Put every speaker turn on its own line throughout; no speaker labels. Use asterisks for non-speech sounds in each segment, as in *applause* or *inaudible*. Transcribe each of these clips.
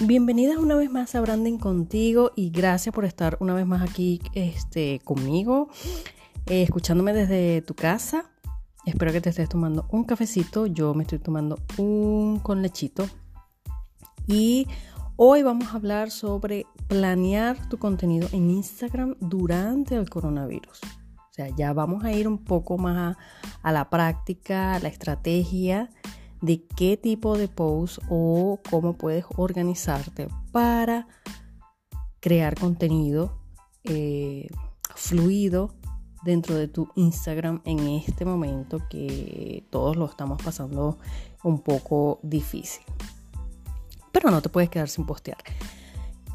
Bienvenidas una vez más a Branding contigo y gracias por estar una vez más aquí este, conmigo, eh, escuchándome desde tu casa. Espero que te estés tomando un cafecito. Yo me estoy tomando un con lechito. Y hoy vamos a hablar sobre planear tu contenido en Instagram durante el coronavirus. O sea, ya vamos a ir un poco más a, a la práctica, a la estrategia de qué tipo de post o cómo puedes organizarte para crear contenido eh, fluido dentro de tu Instagram en este momento que todos lo estamos pasando un poco difícil. Pero no te puedes quedar sin postear.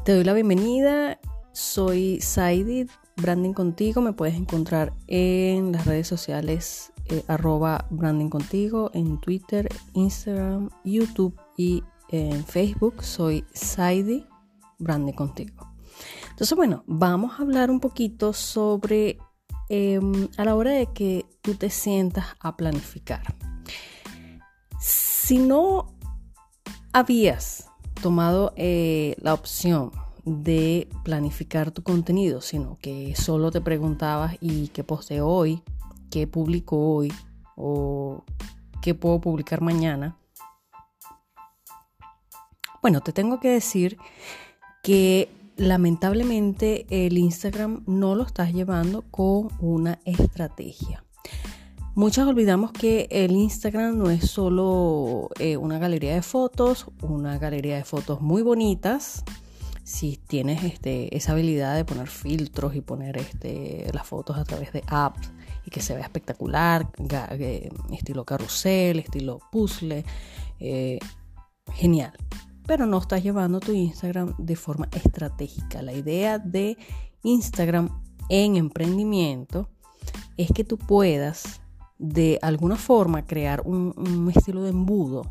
Te doy la bienvenida. Soy Saidi, Branding Contigo. Me puedes encontrar en las redes sociales eh, arroba branding contigo en Twitter, Instagram, YouTube y en Facebook soy Saidi Branding contigo. Entonces, bueno, vamos a hablar un poquito sobre em, a la hora de que tú te sientas a planificar. Si no habías tomado eh, la opción de planificar tu contenido, sino que solo te preguntabas y qué posteo hoy, publico hoy o qué puedo publicar mañana. Bueno, te tengo que decir que lamentablemente el Instagram no lo estás llevando con una estrategia. Muchas olvidamos que el Instagram no es solo eh, una galería de fotos, una galería de fotos muy bonitas. Si tienes este, esa habilidad de poner filtros y poner este, las fotos a través de apps y que se vea espectacular, estilo carrusel, estilo puzzle, eh, genial. Pero no estás llevando tu Instagram de forma estratégica. La idea de Instagram en emprendimiento es que tú puedas de alguna forma crear un estilo de embudo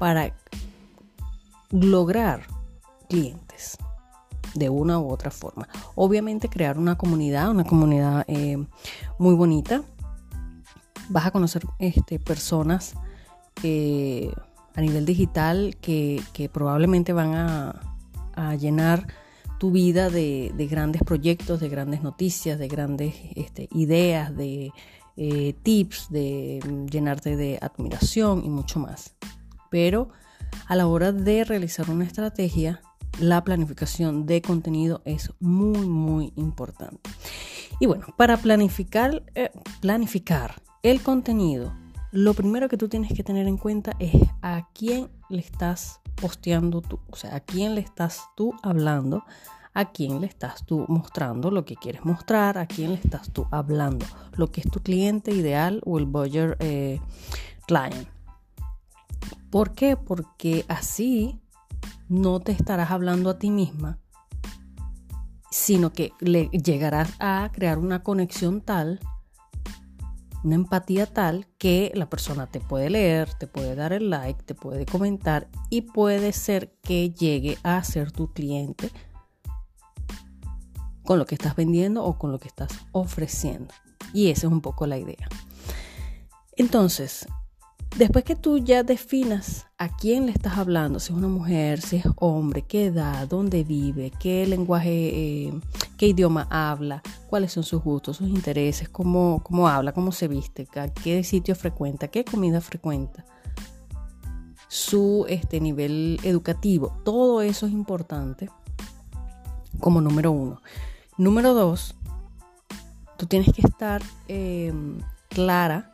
para lograr clientes de una u otra forma. Obviamente crear una comunidad, una comunidad eh, muy bonita. Vas a conocer este, personas eh, a nivel digital que, probablemente van a, llenar tu vida de, grandes proyectos, de grandes noticias, de grandes este, ideas, de eh, tips, de llenarte de admiración y mucho más. Pero a la hora de realizar una estrategia, la planificación de contenido es muy, muy importante. Y bueno, para planificar, eh, planificar el contenido, lo primero que tú tienes que tener en cuenta es a quién le estás posteando tú, o sea, a quién le estás tú hablando, a quién le estás tú mostrando lo que quieres mostrar, a quién le estás tú hablando, lo que es tu cliente ideal o el buyer eh, client. ¿Por qué? Porque así no te estarás hablando a ti misma, sino que le llegarás a crear una conexión tal, una empatía tal que la persona te puede leer, te puede dar el like, te puede comentar y puede ser que llegue a ser tu cliente con lo que estás vendiendo o con lo que estás ofreciendo. Y esa es un poco la idea. Entonces, Después que tú ya definas a quién le estás hablando, si es una mujer, si es hombre, qué edad, dónde vive, qué lenguaje, eh, qué idioma habla, cuáles son sus gustos, sus intereses, cómo, cómo habla, cómo se viste, qué sitio frecuenta, qué comida frecuenta, su este, nivel educativo, todo eso es importante como número uno. Número dos, tú tienes que estar em, clara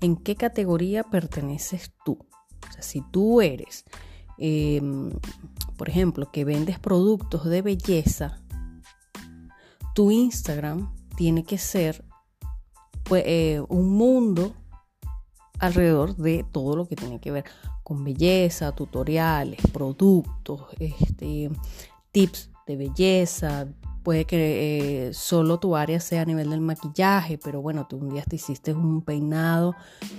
en qué categoría perteneces tú. O sea, si tú eres, em, por ejemplo, que vendes productos de belleza, tu Instagram tiene que ser pues, eh, un mundo alrededor de todo lo que tiene que ver con belleza, tutoriales, productos, este, tips de belleza, Puede que eh, solo tu área sea a nivel del maquillaje, pero bueno, tú un día te hiciste un peinado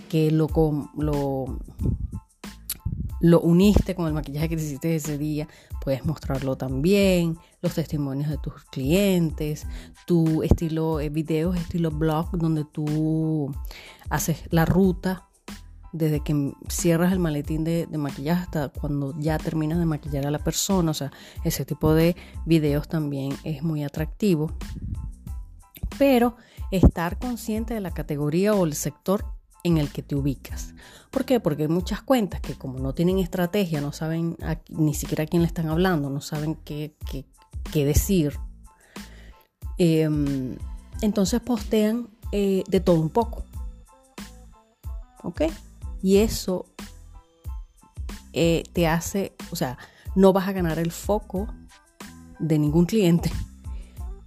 que lo, lo, uniste con el maquillaje que te hiciste ese día, puedes mostrarlo también, los testimonios de tus clientes, tu estilo, eh, videos estilo blog, donde tú haces la ruta desde que cierras el maletín de, maquillaje hasta cuando ya terminas de maquillar a la persona. O sea, ese tipo de videos también es muy atractivo. Pero estar consciente de la categoría o el sector en el que te ubicas. ¿Por qué? Porque hay muchas cuentas que como no tienen estrategia, no saben ni siquiera a quién le están hablando, no saben qué, decir. Em, entonces postean eh, de todo un poco. ¿Ok? Y eso eh, te hace, o sea, no vas a ganar el foco de ningún cliente.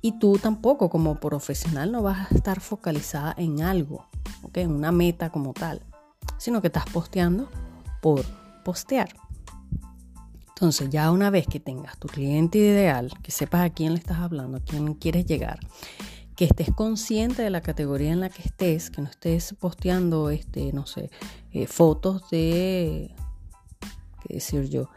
Y tú tampoco como profesional no vas a estar focalizada en algo, ¿ok? En una meta como tal, sino que estás posteando por postear. Entonces ya una vez que tengas tu cliente ideal, que sepas a quién le estás hablando, a quién quieres llegar, que estés consciente de la categoría en la que estés, que no estés posteando, este, no sé, eh, fotos de, qué decir yo,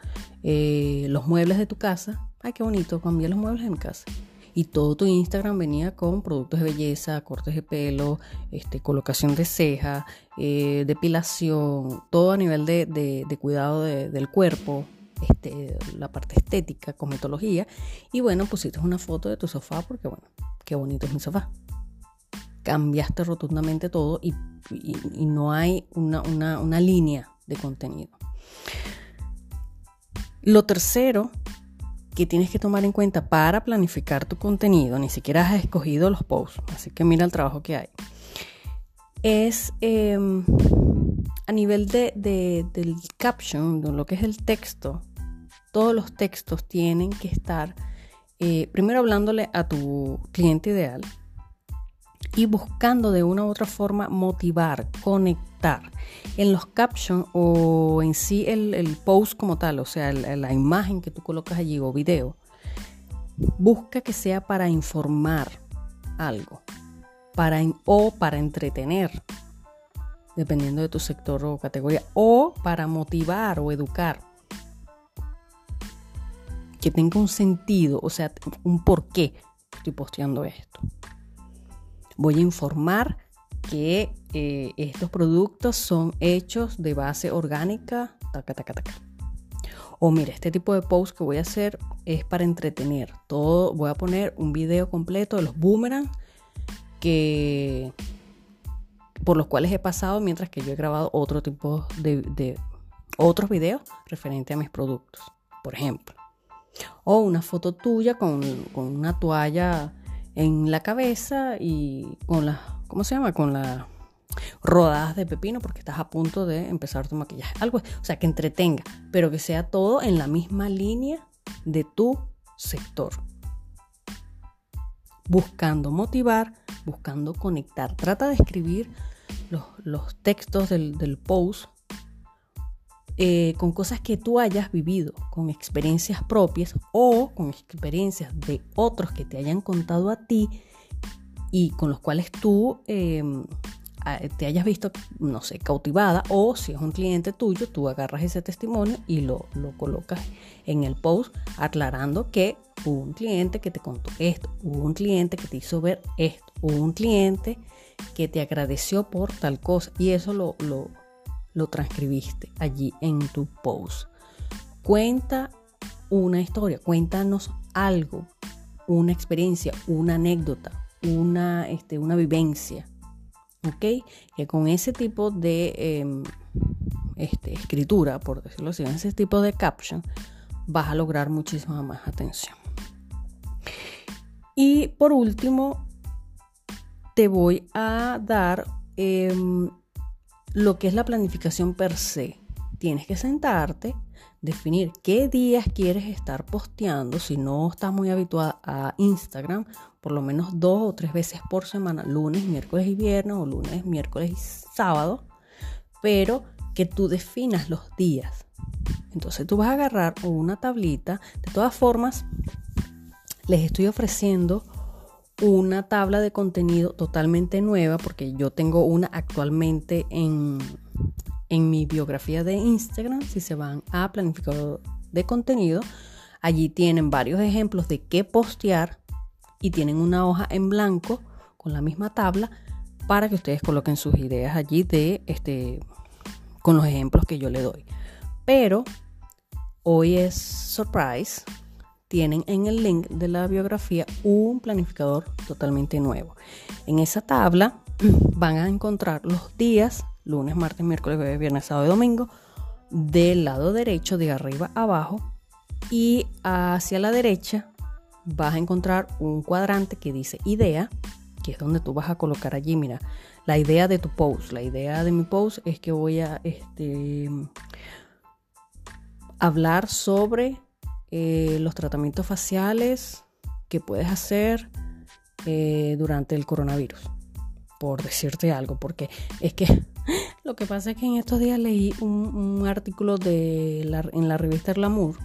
eh, los muebles de tu casa. Ay, qué bonito, cambié los muebles de mi casa. Y todo tu Instagram venía con productos de belleza, cortes de pelo, este, colocación de ceja, eh, depilación, todo a nivel de, cuidado del cuerpo, este, la parte estética, cosmetología. Y bueno, pusiste una foto de tu sofá porque, bueno, qué bonito es mi sofá. Cambiaste rotundamente todo y, no hay una, una línea de contenido. Lo tercero que tienes que tomar en cuenta para planificar tu contenido, ni siquiera has escogido los posts, así que mira el trabajo que hay, es em, a nivel de, del caption, de lo que es el texto, todos los textos tienen que estar eh, primero hablándole a tu cliente ideal y buscando de una u otra forma motivar, conectar. En los captions o en sí el, post como tal, o sea, la, imagen que tú colocas allí o video, busca que sea para informar algo para, o para entretener, dependiendo de tu sector o categoría, o para motivar o educar que tenga un sentido, o sea, un por qué estoy posteando esto. Voy a informar que eh, estos productos son hechos de base orgánica. O mira, este tipo de post que voy a hacer es para entretener. Todo, voy a poner un video completo de los boomerangs que por los cuales he pasado mientras que yo he grabado otro tipo de otros videos referente a mis productos, por ejemplo. O una foto tuya con, una toalla en la cabeza y con las, ¿cómo se llama? Con las rodadas de pepino porque estás a punto de empezar tu maquillaje. Algo, o sea, que entretenga, pero que sea todo en la misma línea de tu sector. Buscando motivar, buscando conectar. Trata de escribir los, textos del, del post eh, con cosas que tú hayas vivido, con experiencias propias o con experiencias de otros que te hayan contado a ti y con los cuales tú em, te hayas visto, no sé, cautivada o si es un cliente tuyo, tú agarras ese testimonio y lo, lo colocas en el post aclarando que hubo un cliente que te contó esto, hubo un cliente que te hizo ver esto, hubo un cliente que te agradeció por tal cosa y eso lo, lo lo transcribiste allí en tu post. Cuenta una historia, cuéntanos algo, una experiencia, una anécdota, una, este, una vivencia. ¿Ok? Que con ese tipo de em, este, escritura, por decirlo así, ese tipo de caption, vas a lograr muchísima más atención. Y por último, te voy a dar em, lo que es la planificación per se. Tienes que sentarte, definir qué días quieres estar posteando. Si no estás muy habituada a Instagram, por lo menos dos o tres veces por semana, lunes, miércoles y viernes, o lunes, miércoles y sábado, pero que tú definas los días. Entonces tú vas a agarrar una tablita. De todas formas, les estoy ofreciendo una tabla de contenido totalmente nueva, porque yo tengo una actualmente en, en mi biografía de Instagram, si se van a planificador de contenido, allí tienen varios ejemplos de qué postear y tienen una hoja en blanco con la misma tabla para que ustedes coloquen sus ideas allí de este con los ejemplos que yo le doy. Pero hoy es surprise. Tienen en el link de la biografía un planificador totalmente nuevo. En esa tabla *clears throat* van a encontrar los días, lunes, martes, miércoles, viernes, sábado y domingo, del lado derecho, de arriba a abajo, y hacia la derecha vas a encontrar un cuadrante que dice idea, que es donde tú vas a colocar allí, mira, la idea de tu post. La idea de mi post es que voy a este, hablar sobre eh, los tratamientos faciales que puedes hacer eh, durante el coronavirus, por decirte algo, porque es que *laughs* lo que pasa es que en estos días leí un, artículo de en la revista Glamour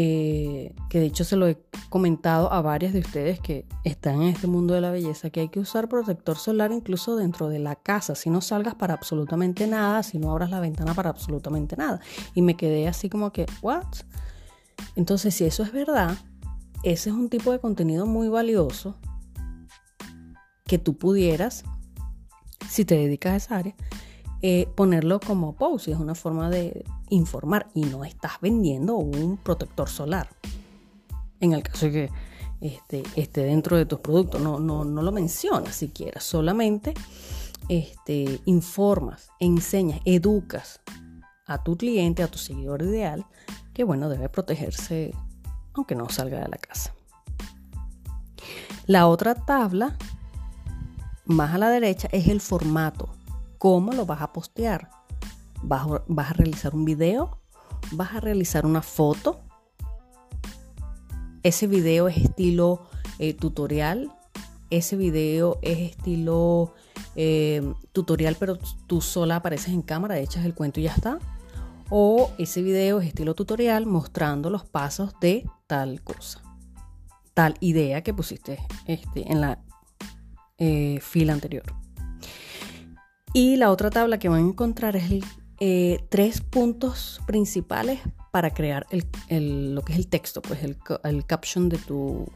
eh, que de hecho se lo he comentado a varias de ustedes que están en este mundo de la belleza, que hay que usar protector solar incluso dentro de la casa, si no salgas para absolutamente nada, si no abras la ventana para absolutamente nada. Y me quedé así como que, ¿what? Entonces, si eso es verdad, ese es un tipo de contenido muy valioso que tú pudieras, si te dedicas a esa área, eh, ponerlo como post. Es una forma de informar y no estás vendiendo un protector solar. En el caso de que este, esté dentro de tus productos, no, no, no lo mencionas siquiera, solamente este, informas, enseñas, educas a tu cliente, a tu seguidor ideal, que bueno, debe protegerse aunque no salga de la casa. La otra tabla, más a la derecha, es el formato. ¿Cómo lo vas a postear? ¿Vas a, realizar un video? ¿Vas a realizar una foto? Ese video es estilo eh, tutorial. Ese video es estilo eh, tutorial, pero tú sola apareces en cámara, echas el cuento y ya está. O ese video es estilo tutorial mostrando los pasos de tal cosa, tal idea que pusiste este, en la eh, fila anterior. Y la otra tabla que van a encontrar es eh, tres puntos principales para crear lo que es el texto, pues el, caption de tu,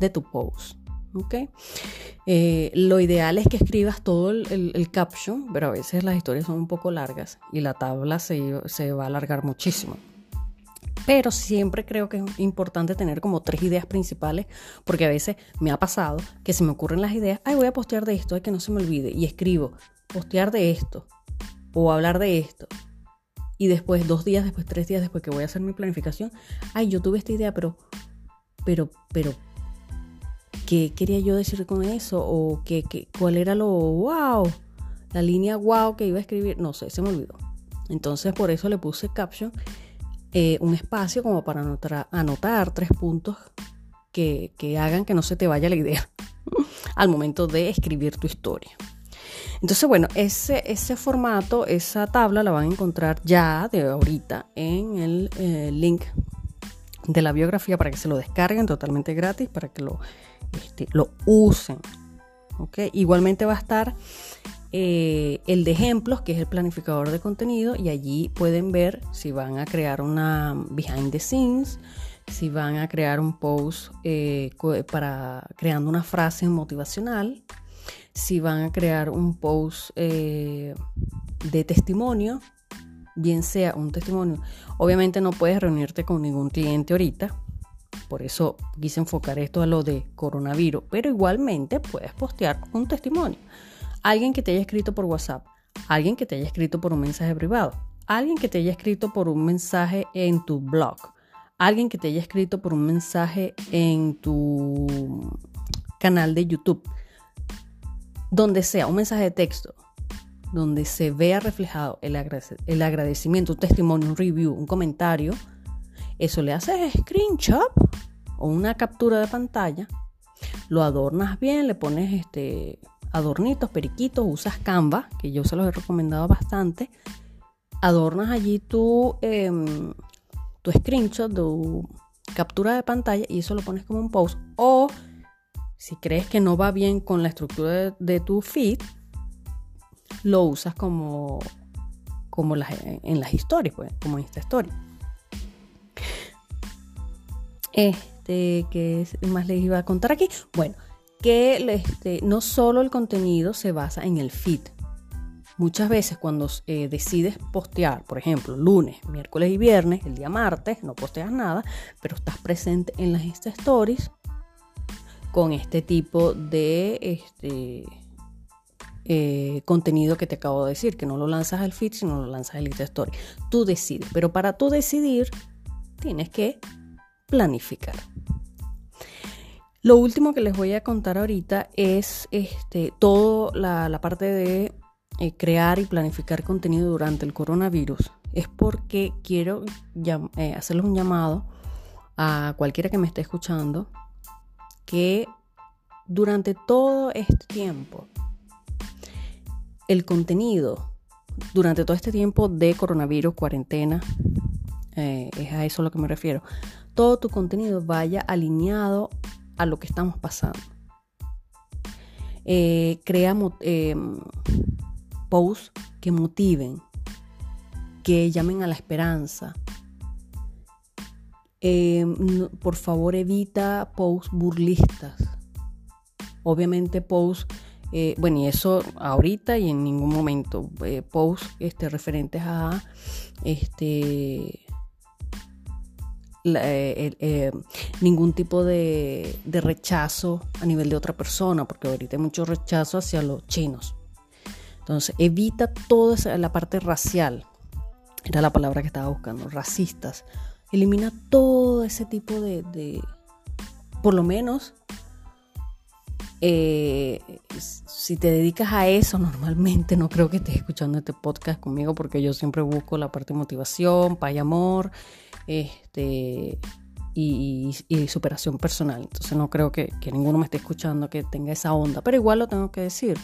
de tu post. ¿okay? Eh, lo ideal es que escribas todo el, caption, pero a veces las historias son un poco largas y la tabla se, se va a alargar muchísimo. Pero siempre creo que es importante tener como tres ideas principales, porque a veces me ha pasado que se me ocurren las ideas, ay, voy a postear de esto, ay, que no se me olvide, y escribo, postear de esto, o hablar de esto. Y después, dos días después, tres días después que voy a hacer mi planificación, ay, yo tuve esta idea, pero, pero, pero, ¿qué quería yo decir con eso? ¿O qué, qué, cuál era lo wow? La línea wow que iba a escribir, no sé, se me olvidó. Entonces, por eso le puse caption eh, un espacio como para anotar, tres puntos que, hagan que no se te vaya la idea *laughs* al momento de escribir tu historia. Entonces, bueno, ese, ese formato, esa tabla la van a encontrar ya de ahorita en el eh, link de la biografía para que se lo descarguen totalmente gratis, para que lo, este, lo usen. ¿okay? Igualmente va a estar eh, el de ejemplos, que es el planificador de contenido, y allí pueden ver si van a crear una behind the scenes, si van a crear un post eh, para creando una frase motivacional, si van a crear un post eh, de testimonio, bien sea un testimonio. Obviamente no puedes reunirte con ningún cliente ahorita, por eso quise enfocar esto a lo de coronavirus, pero igualmente puedes postear un testimonio alguien que te haya escrito por WhatsApp, alguien que te haya escrito por un mensaje privado, alguien que te haya escrito por un mensaje en tu blog, alguien que te haya escrito por un mensaje en tu canal de YouTube, donde sea un mensaje de texto, donde se vea reflejado el, agradecimiento, un testimonio, un review, un comentario, eso le haces screenshot o una captura de pantalla, lo adornas bien, le pones este adornitos, periquitos, usas Canva, que yo se los he recomendado bastante, adornas allí tu, em, tu screenshot, tu captura de pantalla y eso lo pones como un post. O si crees que no va bien con la estructura de, tu feed, lo usas como, como en las historias, pues, como en esta historia. Este, ¿qué más les iba a contar aquí? Bueno, que este, no solo el contenido se basa en el feed, Muchas veces cuando eh, decides postear, por ejemplo, lunes, miércoles y viernes, el día martes, no posteas nada, pero estás presente en las Insta Stories con este tipo de este, eh, contenido que te acabo de decir, que no lo lanzas al feed, sino lo lanzas al Insta Story. Tú decides, pero para tú decidir tienes que planificar. Lo último que les voy a contar ahorita es este, toda la parte de eh, crear y planificar contenido durante el coronavirus. Es porque quiero eh, hacerles un llamado a cualquiera que me esté escuchando que durante todo este tiempo el contenido durante todo este tiempo de coronavirus, cuarentena, eh, es a eso a lo que me refiero, todo tu contenido vaya alineado a lo que estamos pasando. creamos posts que motiven, que llamen a la esperanza. Em, por favor, evita posts burlistas. Obviamente, posts, eh, bueno, y eso ahorita y en ningún momento, eh, posts este, referentes a este. Eh, ningún tipo de, de, rechazo a nivel de otra persona, porque ahorita hay mucho rechazo hacia los chinos. Entonces, evita toda la parte racial. Era la palabra que estaba buscando, racistas. Elimina todo ese tipo de, por lo menos, eh, si te dedicas a eso normalmente, no creo que estés escuchando este podcast conmigo porque yo siempre busco la parte de motivación, paz y amor, este, y, superación personal. Entonces no creo que, que ninguno me esté escuchando que tenga esa onda, pero igual lo tengo que decir.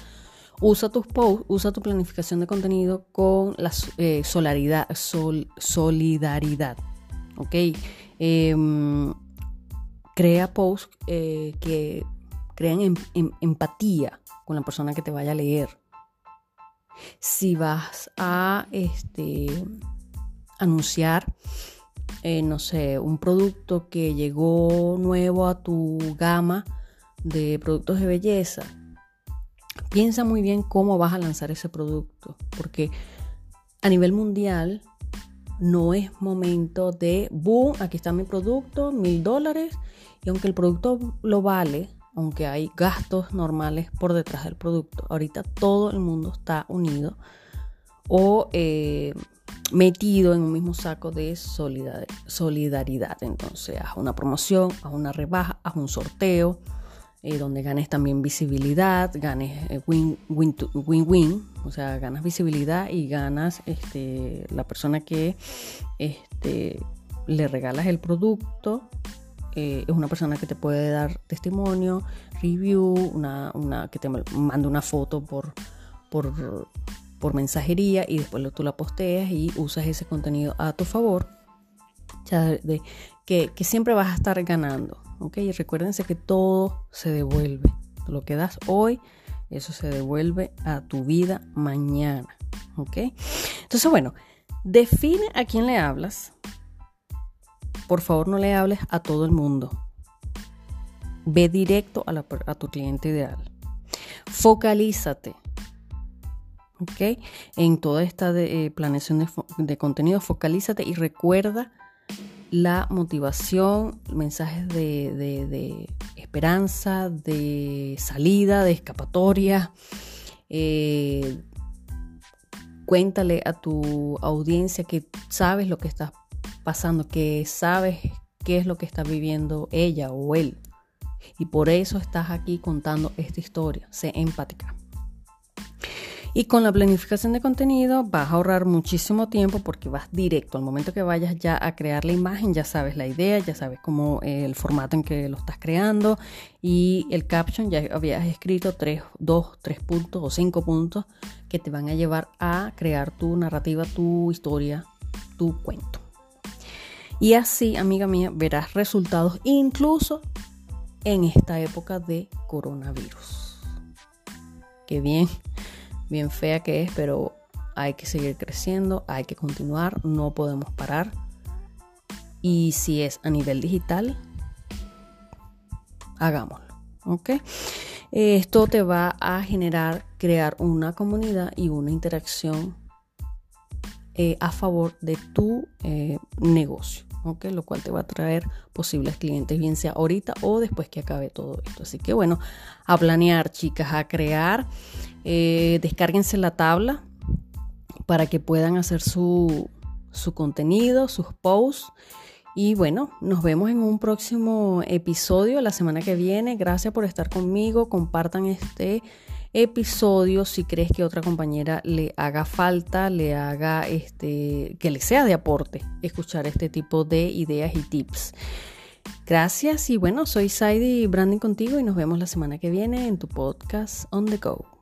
Usa tus posts, usa tu planificación de contenido con la eh, solidaridad. ¿Ok? Em, crea posts eh, que crean empatía con la persona que te vaya a leer. Si vas a este, anunciar, eh, no sé, un producto que llegó nuevo a tu gama de productos de belleza, piensa muy bien cómo vas a lanzar ese producto, porque a nivel mundial no es momento de, boom, aquí está mi producto, mil dólares, y aunque el producto lo vale, aunque hay gastos normales por detrás del producto, ahorita todo el mundo está unido o eh, metido en un mismo saco de solidaridad. Entonces, haz una promoción, haz una rebaja, haz un sorteo eh, donde ganes también visibilidad, ganes win-win, eh, o sea, ganas visibilidad y ganas este, la persona que este, le regalas el producto. Eh, es una persona que te puede dar testimonio, review, una, una que te manda una foto por, por, por mensajería y después tú la posteas y usas ese contenido a tu favor. De, que, que siempre vas a estar ganando. ¿ok? Y recuérdense que todo se devuelve. Lo que das hoy, eso se devuelve a tu vida mañana, ¿ok? Entonces, bueno, define a quién le hablas. Por favor, no le hables a todo el mundo. Ve directo a, tu cliente ideal. Focalízate. ¿Ok? En toda esta eh, planeación de, de, contenido, focalízate y recuerda la motivación, mensajes de, esperanza, de salida, de escapatoria. Eh, cuéntale a tu audiencia que sabes lo que está pasando, que sabes qué es lo que está viviendo ella o él. Y por eso estás aquí contando esta historia. Sé empática. Y con la planificación de contenido vas a ahorrar muchísimo tiempo porque vas directo. Al momento que vayas ya a crear la imagen, ya sabes la idea, ya sabes cómo eh, el formato en que lo estás creando y el caption, ya habías escrito tres, dos, tres puntos o cinco puntos que te van a llevar a crear tu narrativa, tu historia, tu cuento. Y así, amiga mía, verás resultados incluso en esta época de coronavirus. Qué bien bien fea que es, pero hay que seguir creciendo, hay que continuar, no podemos parar. Y si es a nivel digital, hagámoslo. ¿ok? Esto te va a generar crear una comunidad y una interacción eh, a favor de tu eh, negocio. Lo cual te va a traer posibles clientes, bien sea ahorita o después que acabe todo esto. Así que bueno, a planear, chicas, a crear. Eh, descárguense la tabla para que puedan hacer su, su contenido, sus posts. Y bueno, nos vemos en un próximo episodio la semana que viene. Gracias por estar conmigo. Compartan este episodio si crees que otra compañera le haga falta, le haga este, que le sea de aporte escuchar este tipo de ideas y tips. Gracias y bueno, soy Saidi Branding contigo y nos vemos la semana que viene en tu podcast On the Go.